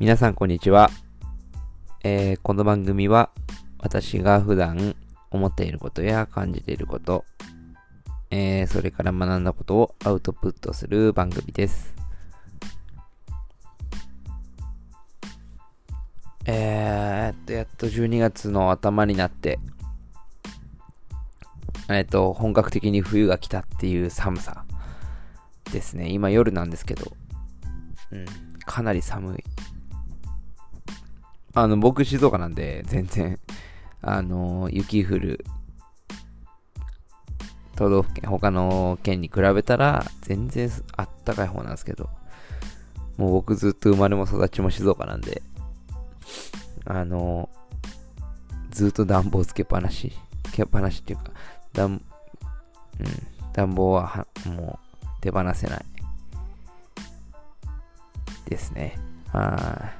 皆さんこんにちは。えーこの番組は私が普段思っていることや感じていること、えーそれから学んだことをアウトプットする番組です。えーっと、やっと12月の頭になって、えっと、本格的に冬が来たっていう寒さですね。今夜なんですけど、うん、かなり寒い。あの、僕静岡なんで、全然、あの、雪降る都道府県、他の県に比べたら、全然あったかい方なんですけど、もう僕ずっと生まれも育ちも静岡なんで、あの、ずっと暖房つけっぱなし、つけっぱなしっていうか、暖、うん、暖房ははもう手放せない。ですね。はい。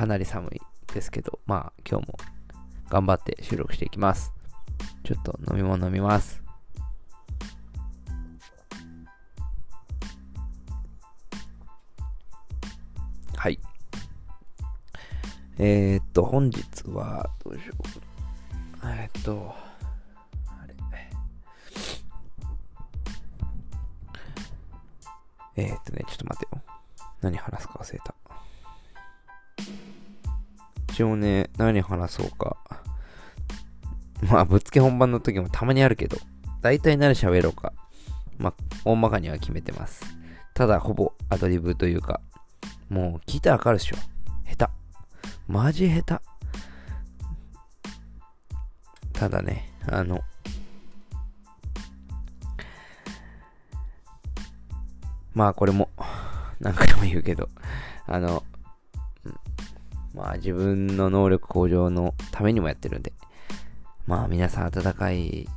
かなり寒いですけど、まあ今日も頑張って収録していきます。ちょっと飲み物飲みます。はい。えー、っと、本日は、どうしよう。えーっと、あれ。えー、っとね、ちょっと待ってよ。何話すか忘れた。一応ね、何話そうか。まあ、ぶっつけ本番の時もたまにあるけど、大体何喋ろうか。まあ、大まかには決めてます。ただ、ほぼアドリブというか、もう聞いたらわかるでしょ。下手。マジ下手。ただね、あの、まあこれも、何回も言うけど、あの、まあ自分の能力向上のためにもやってるんで、まあ皆さん温かい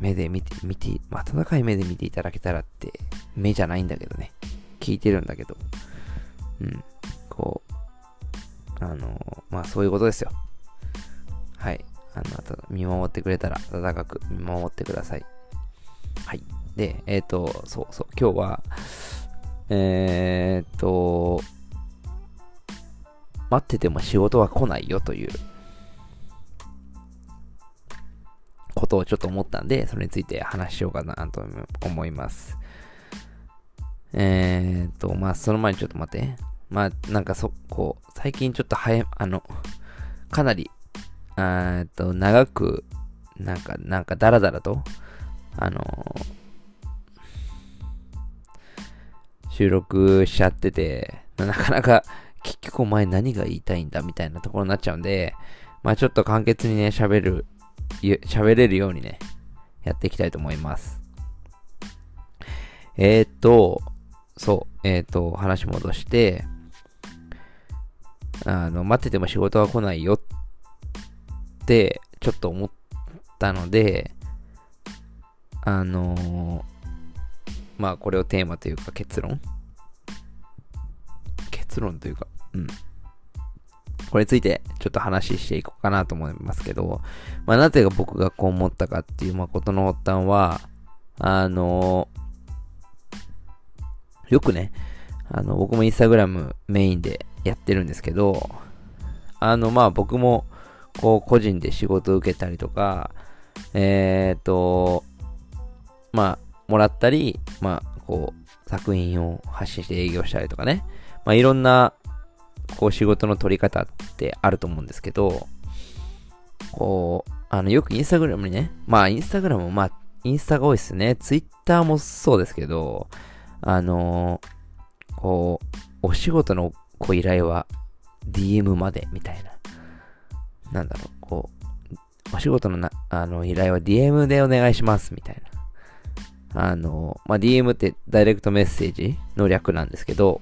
目で見て、見て、まあ温かい目で見ていただけたらって、目じゃないんだけどね、聞いてるんだけど、うん、こう、あの、まあそういうことですよ。はい。あの、あと見守ってくれたら、温かく見守ってください。はい。で、えっ、と、そうそう、今日は、えっ、と、待ってても仕事は来ないよということをちょっと思ったんで、それについて話しようかなと思います。えっ、と、まあ、その前にちょっと待って。まあ、なんかそ、こう、最近ちょっと早い、あの、かなり、あーっと、長く、なんか、なんか、だらだらと、あの収録しちゃってて、なかなか、結局お前何が言いたいんだみたいなところになっちゃうんで、まあちょっと簡潔にね、喋る、喋れるようにね、やっていきたいと思います。えー、っと、そう、えー、っと、話戻して、あの、待ってても仕事は来ないよって、ちょっと思ったので、あのーまあこれをテーマというか結論結論というか、うん。これについてちょっと話していこうかなと思いますけど、まあなぜ僕がこう思ったかっていう、まあことの発端は、あのよくね、あの、僕もインスタグラムメインでやってるんですけど、あの、まあ僕も、こう個人で仕事を受けたりとか、えっ、と、まあ、もらったり、まあ、こう、作品を発信して営業したりとかね。まあ、いろんな、こう、仕事の取り方ってあると思うんですけど、こう、あの、よくインスタグラムにね、まあ、インスタグラムも、まあ、インスタが多いですね。ツイッターもそうですけど、あのこう、お仕事のご依頼は DM までみたいな。なんだろう、こう、お仕事のな、あの、依頼は DM でお願いしますみたいな。あの、まあ、DM ってダイレクトメッセージの略なんですけど、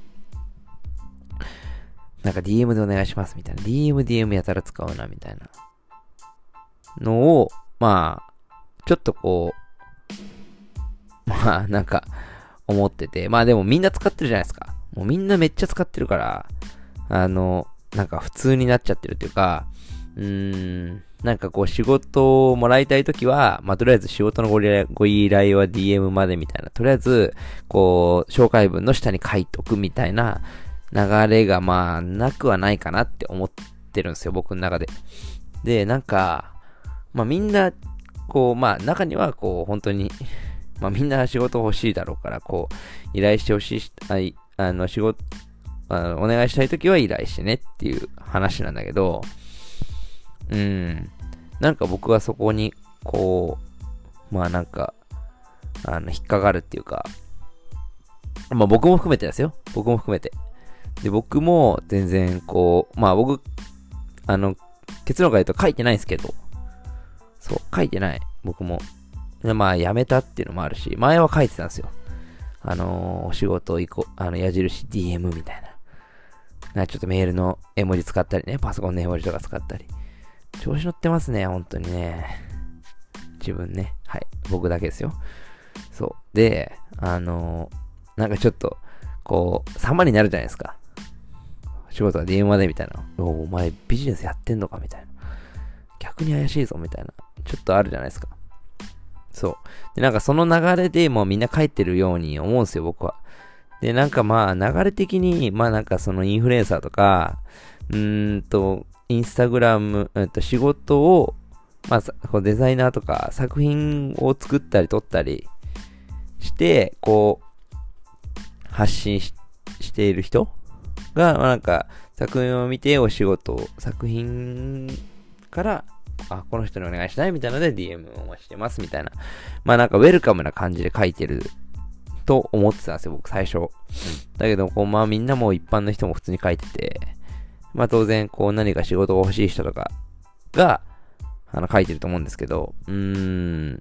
なんか DM でお願いしますみたいな。DM、DM やたら使うなみたいなのを、まあ、ちょっとこう、まあ、なんか、思ってて。まあでもみんな使ってるじゃないですか。もうみんなめっちゃ使ってるから、あの、なんか普通になっちゃってるっていうか、うーん、なんかこう仕事をもらいたいときは、まあとりあえず仕事のごご依頼は DM までみたいな、とりあえず、こう、紹介文の下に書いとくみたいな流れがまあ、なくはないかなって思ってるんですよ、僕の中で。で、なんか、まあみんな、こう、まあ中にはこう、本当に まあみんな仕事欲しいだろうから、こう、依頼してほしい、あの、仕事、あのお願いしたいときは依頼してねっていう話なんだけど、うん、なんか僕はそこに、こう、まあなんか、あの、引っかかるっていうか、まあ僕も含めてですよ。僕も含めて。で、僕も全然こう、まあ僕、あの、結論から言うと書いてないんですけど、そう、書いてない。僕も。でまあ、辞めたっていうのもあるし、前は書いてたんですよ。あのー、お仕事行こう、あの、矢印 DM みたいな。なちょっとメールの絵文字使ったりね、パソコンの絵文字とか使ったり。調子乗ってますね、本当にね。自分ね。はい。僕だけですよ。そう。で、あのー、なんかちょっと、こう、様になるじゃないですか。仕事は電話でみたいな。お前ビジネスやってんのかみたいな。逆に怪しいぞみたいな。ちょっとあるじゃないですか。そう。で、なんかその流れでもうみんな帰ってるように思うんですよ、僕は。で、なんかまあ流れ的に、まあなんかそのインフルエンサーとか、うーんと、インスタグラム、うんと仕事を、まあ、こうデザイナーとか作品を作ったり撮ったりして、こう、発信している人が、まあ、なんか、作品を見てお仕事、作品から、あ、この人にお願いしないみたいなので DM をしてますみたいな。まあなんかウェルカムな感じで書いてると思ってたんですよ、僕最初。だけど、こう、まあみんなも一般の人も普通に書いてて、まあ当然、こう何か仕事が欲しい人とかが、あの書いてると思うんですけど、うーん。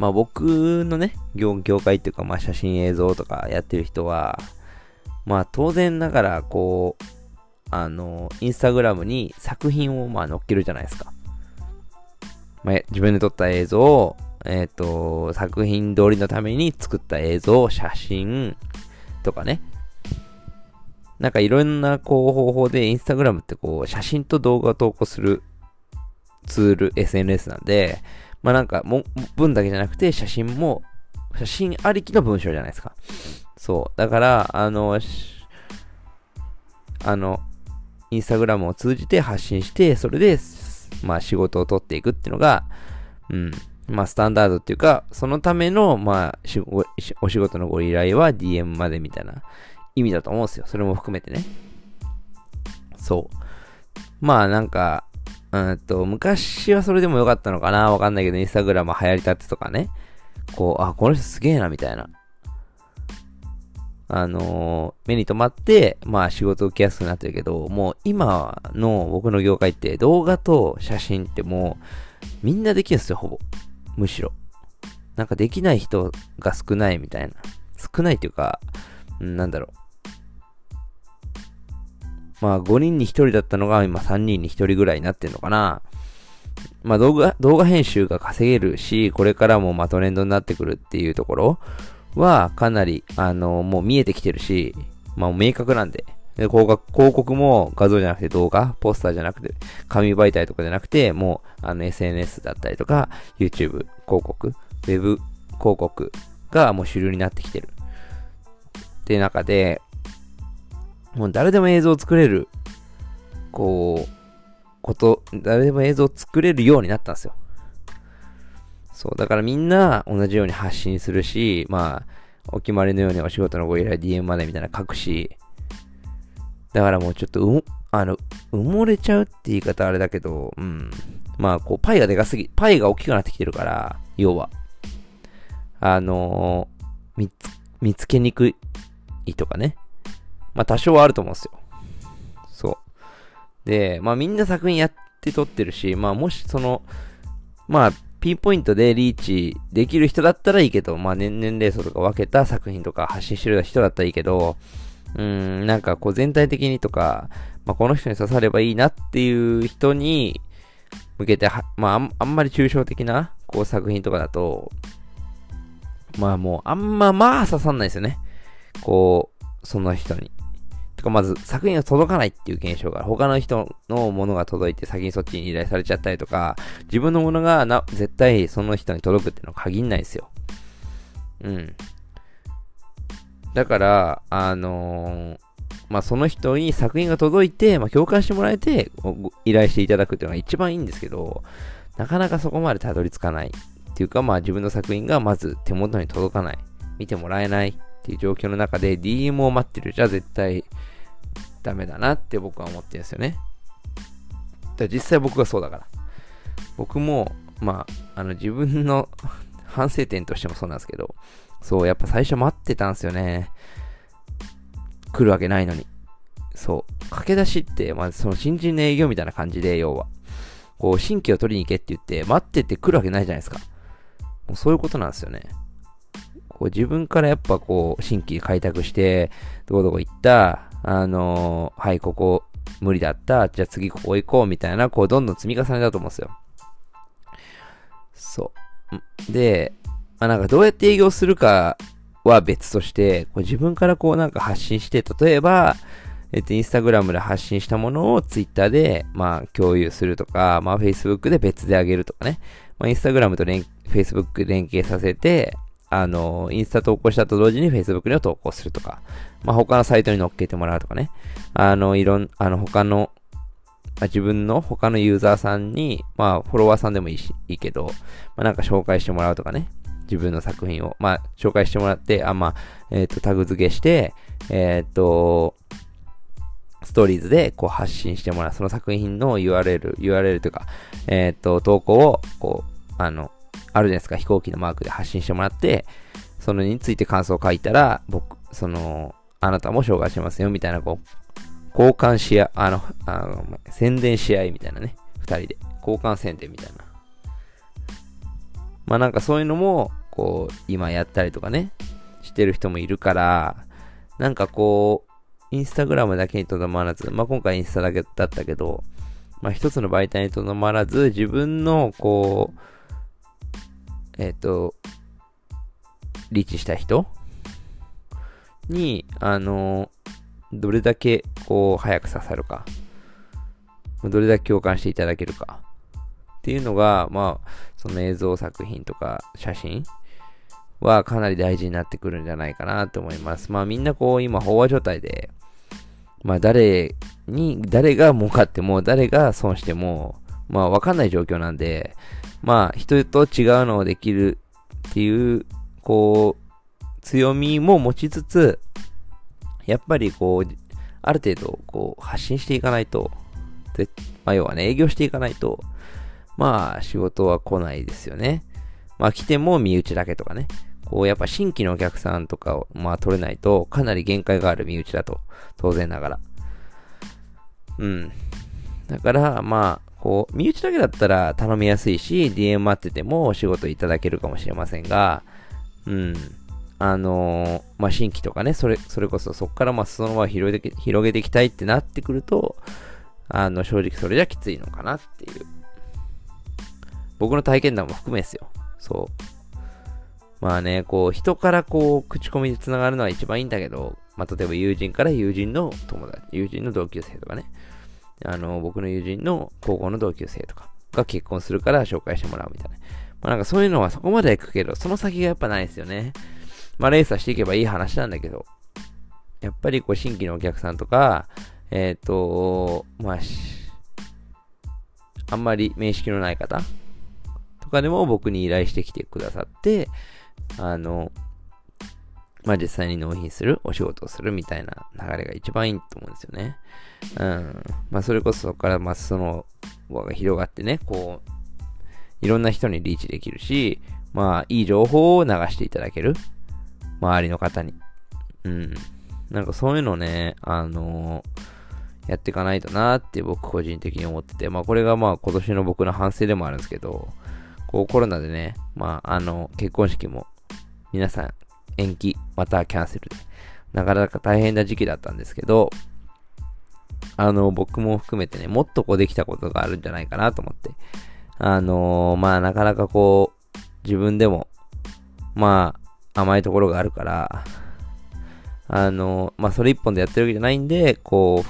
まあ僕のね、業業界っていうか、まあ写真映像とかやってる人は、まあ当然ながら、こう、あの、インスタグラムに作品をまあ載っけるじゃないですか。まあ、自分で撮った映像を、えっ、ー、と、作品通りのために作った映像、写真とかね。なんかいろんなこう方法でインスタグラムってこう写真と動画を投稿するツール、SNS なんで、まあなんかも文だけじゃなくて写真も、写真ありきの文章じゃないですか。そう。だから、あの、あの、インスタグラムを通じて発信して、それで、まあ仕事を取っていくっていうのが、うん、まあスタンダードっていうか、そのための、まあお仕事のご依頼は DM までみたいな意味だと思うんですよ。それも含めてね。そう。まあなんか、うんと、昔はそれでもよかったのかなわかんないけど、インスタグラム流行りたってとかね。こう、あ、この人すげえな、みたいな。あのー、目に留まって、まあ仕事受けやすくなってるけど、もう今の僕の業界って動画と写真ってもうみんなできるんですよ、ほぼ。むしろ。なんかできない人が少ないみたいな。少ないっていうか、なんだろう。まあ5人に1人だったのが今3人に1人ぐらいになってんのかな。まあ動画、動画編集が稼げるし、これからもまあトレンドになってくるっていうところはかなり、あの、もう見えてきてるし、まあ明確なんで。で広告広告も画像じゃなくて動画、ポスターじゃなくて、紙媒体とかじゃなくて、もう、あの、SNS だったりとか、YouTube 広告、Web 広告がもう主流になってきてる。っていう中で、もう誰でも映像を作れる、こう、こと、誰でも映像を作れるようになったんですよ。そう、だからみんな同じように発信するし、まあ、お決まりのようにお仕事のご依頼 DM までみたいな書くし、だからもうちょっとう、あの、埋もれちゃうって言い方あれだけど、うん。まあ、こう、パイがでかすぎ、パイが大きくなってきてるから、要は。あのー、見つ、見つけにくいとかね。まあ、多少はあると思うんですよ。そう。で、まあ、みんな作品やって撮ってるし、まあ、もしその、まあ、ピンポイントでリーチできる人だったらいいけど、まあ年年齢層とか分けた作品とか発信してる人だったらいいけど、うん、なんかこう全体的にとか、まあこの人に刺さればいいなっていう人に向けてまああんまり抽象的なこう作品とかだと、まあもうあんままあ刺さんないですよね。こう、その人に。とか、まず作品が届かないっていう現象が、他の人のものが届いて先にそっちに依頼されちゃったりとか、自分のものがな、絶対その人に届くっていうのは限んないですよ。うん。だから、あのー、まあ、その人に作品が届いて、まあ、共感してもらえて、依頼していただくっていうのが一番いいんですけど、なかなかそこまでたどり着かない。っていうか、まあ、自分の作品がまず手元に届かない。見てもらえないっていう状況の中で DM を待ってるじゃ絶対ダメだなって僕は思ってるんですよね。だ実際僕がそうだから。僕も、まあ、あの自分の 反省点としてもそうなんですけど、そう、やっぱ最初待ってたんですよね。来るわけないのに。そう。駆け出しって、まずその新人の営業みたいな感じで、要は。こう、新規を取りに行けって言って、待ってて来るわけないじゃないですか。もうそういうことなんですよね。こう自分からやっぱこう、新規開拓して、どこどこ行った、あのー、はい、ここ無理だった、じゃあ次ここ行こうみたいな、こう、どんどん積み重ねだと思うんですよ。そう。で、まあなんかどうやって営業するかは別として、こう自分からこうなんか発信して、例えば、えっと、インスタグラムで発信したものをツイッターで、まあ、共有するとか、まあ、フェイスブックで別であげるとかね。まあ、インスタグラムとフェイスブック連携させて、あの、インスタ投稿したと同時に Facebook にも投稿するとか、まあ、他のサイトに載っけてもらうとかね。あの、いろん、あの、他の、あ、自分の他のユーザーさんに、まあ、フォロワーさんでもいいし、いいけど、まあ、なんか紹介してもらうとかね。自分の作品を、まあ、紹介してもらって、あ、まあ、えっ、ー、と、タグ付けして、えっ、ー、と、ストーリーズでこう発信してもらう。その作品の URL、URL というか、えっ、ー、と、投稿を、こう、あの、あるじゃないですか、飛行機のマークで発信してもらって、そのについて感想を書いたら、僕、その、あなたも紹介しますよ、みたいな、こう、交換し合、あの、あの宣伝し合いみたいなね、二人で。交換宣伝みたいな。まあなんかそういうのも、こう、今やったりとかね、してる人もいるから、なんかこう、インスタグラムだけにとどまらず、まあ今回インスタだけだったけど、まあ一つの媒体にとどまらず、自分の、こう、えっ、ー、と、リーチした人に、あの、どれだけ、こう、早く刺さるか。どれだけ共感していただけるか。っていうのが、まあ、その映像作品とか写真はかなり大事になってくるんじゃないかなと思います。まあみんなこう今飽和状態で、まあ誰に、誰が儲かっても誰が損しても、まあわかんない状況なんで、まあ、人と違うのをできるっていう、こう、強みも持ちつつ、やっぱりこう、ある程度、こう、発信していかないと、まあ、要はね、営業していかないと、まあ、仕事は来ないですよね。まあ、来ても身内だけとかね。こう、やっぱ新規のお客さんとかを、まあ、取れないと、かなり限界がある身内だと。当然ながら。うん。だから、まあ、こう、身内だけだったら頼みやすいし、DM 待っててもお仕事いただけるかもしれませんが、うん。あのー、まあ、新規とかね、それ、それこそそこからま、そのまま広げて、広げていきたいってなってくると、あの、正直それじゃきついのかなっていう。僕の体験談も含めですよ。そう。まあね、こう、人からこう、口コミで繋がるのは一番いいんだけど、まあ、例えば友人から友人の友達、友人の同級生とかね。あの、僕の友人の高校の同級生とかが結婚するから紹介してもらうみたいな。まあなんかそういうのはそこまで行くけど、その先がやっぱないですよね。まあレースはしていけばいい話なんだけど、やっぱりこう新規のお客さんとか、えっ、ー、と、まあ、あんまり面識のない方とかでも僕に依頼してきてくださって、あの、まあ実際に納品する、お仕事をするみたいな流れが一番いいと思うんですよね。うん。まあそれこそそこからまあその輪が広がってね、こう、いろんな人にリーチできるし、まあいい情報を流していただける。周りの方に。うん。なんかそういうのね、あのー、やっていかないとなって僕個人的に思ってて、まあこれがまあ今年の僕の反省でもあるんですけど、こうコロナでね、まああの、結婚式も皆さん延期、またキャンセルで、なかなか大変な時期だったんですけど、あの、僕も含めてね、もっとこうできたことがあるんじゃないかなと思って。あのー、まあなかなかこう、自分でも、まあ、甘いところがあるから、あのー、まあそれ一本でやってるわけじゃないんで、こ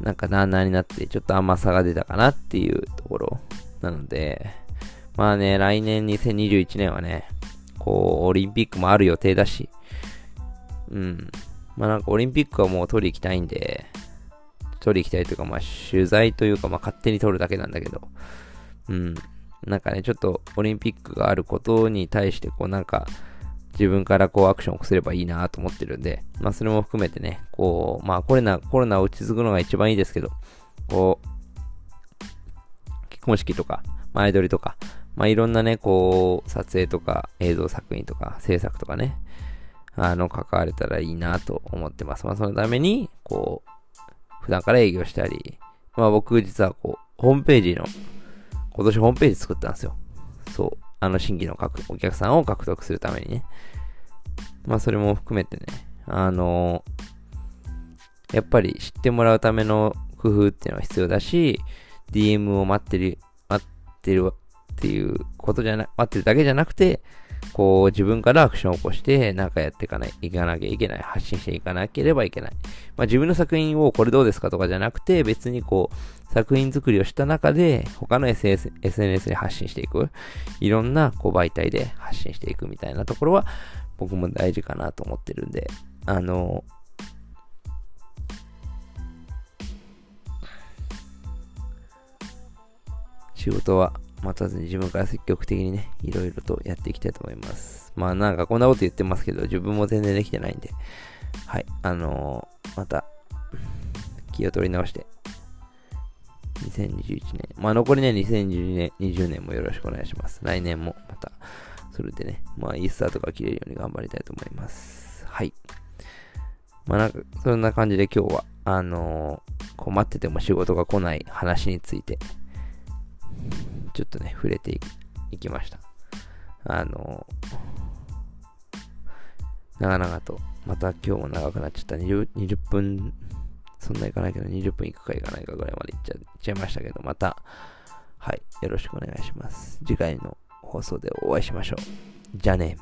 う、なんかなーなになって、ちょっと甘さが出たかなっていうところなので、まあね、来年2021年はね、こう、オリンピックもある予定だし、うん。まあなんかオリンピックはもう取り行きたいんで、取り行きたいというか、まあ取材というか、まあ勝手に取るだけなんだけど、うん。なんかね、ちょっとオリンピックがあることに対して、こうなんか、自分からこうアクションを起こせればいいなと思ってるんで、まあそれも含めてね、こう、まあコロナ、コロナを落ち着くのが一番いいですけど、こう、結婚式とか、前撮りとか、まあいろんなね、こう、撮影とか映像作品とか制作とかね、あの、関われたらいいなと思ってます。まあそのために、こう、普段から営業したり、まあ僕実はこう、ホームページの、今年ホームページ作ったんですよ。そう。あの新規のお客さんを獲得するためにね。まあそれも含めてね、あのー、やっぱり知ってもらうための工夫っていうのは必要だし、DM を待ってる、待ってるっていうことじゃな、待ってるだけじゃなくて、こう自分からアクションを起こしてなんかやっていかない、いかなきゃいけない、発信していかなければいけない。まあ自分の作品をこれどうですかとかじゃなくて、別にこう作品作りをした中で、他の SNS, SNS に発信していく。いろんなこう媒体で発信していくみたいなところは、僕も大事かなと思ってるんで、あの、仕事は待たずに自分から積極的にね、いろいろとやっていきたいと思います。まあなんかこんなこと言ってますけど、自分も全然できてないんで、はい、あのー、また、気を取り直して2021年。まあ残りね、2020年 ,20 年もよろしくお願いします。来年もまた、それでね、まあいいスタートが切れるように頑張りたいと思います。はい。まあなんか、そんな感じで今日は、あのー、困ってても仕事が来ない話について、ちょっとね、触れていきました。あの、長々と、また今日も長くなっちゃった 20, 20分そんな行かないけど20分行くか行かないかぐらいまで行っちゃっちゃいましたけど、また、はい、よろしくお願いします。次回の放送でお会いしましょう。じゃあね。